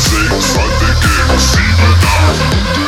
Sing, Sunday, King, Sieben, Acht.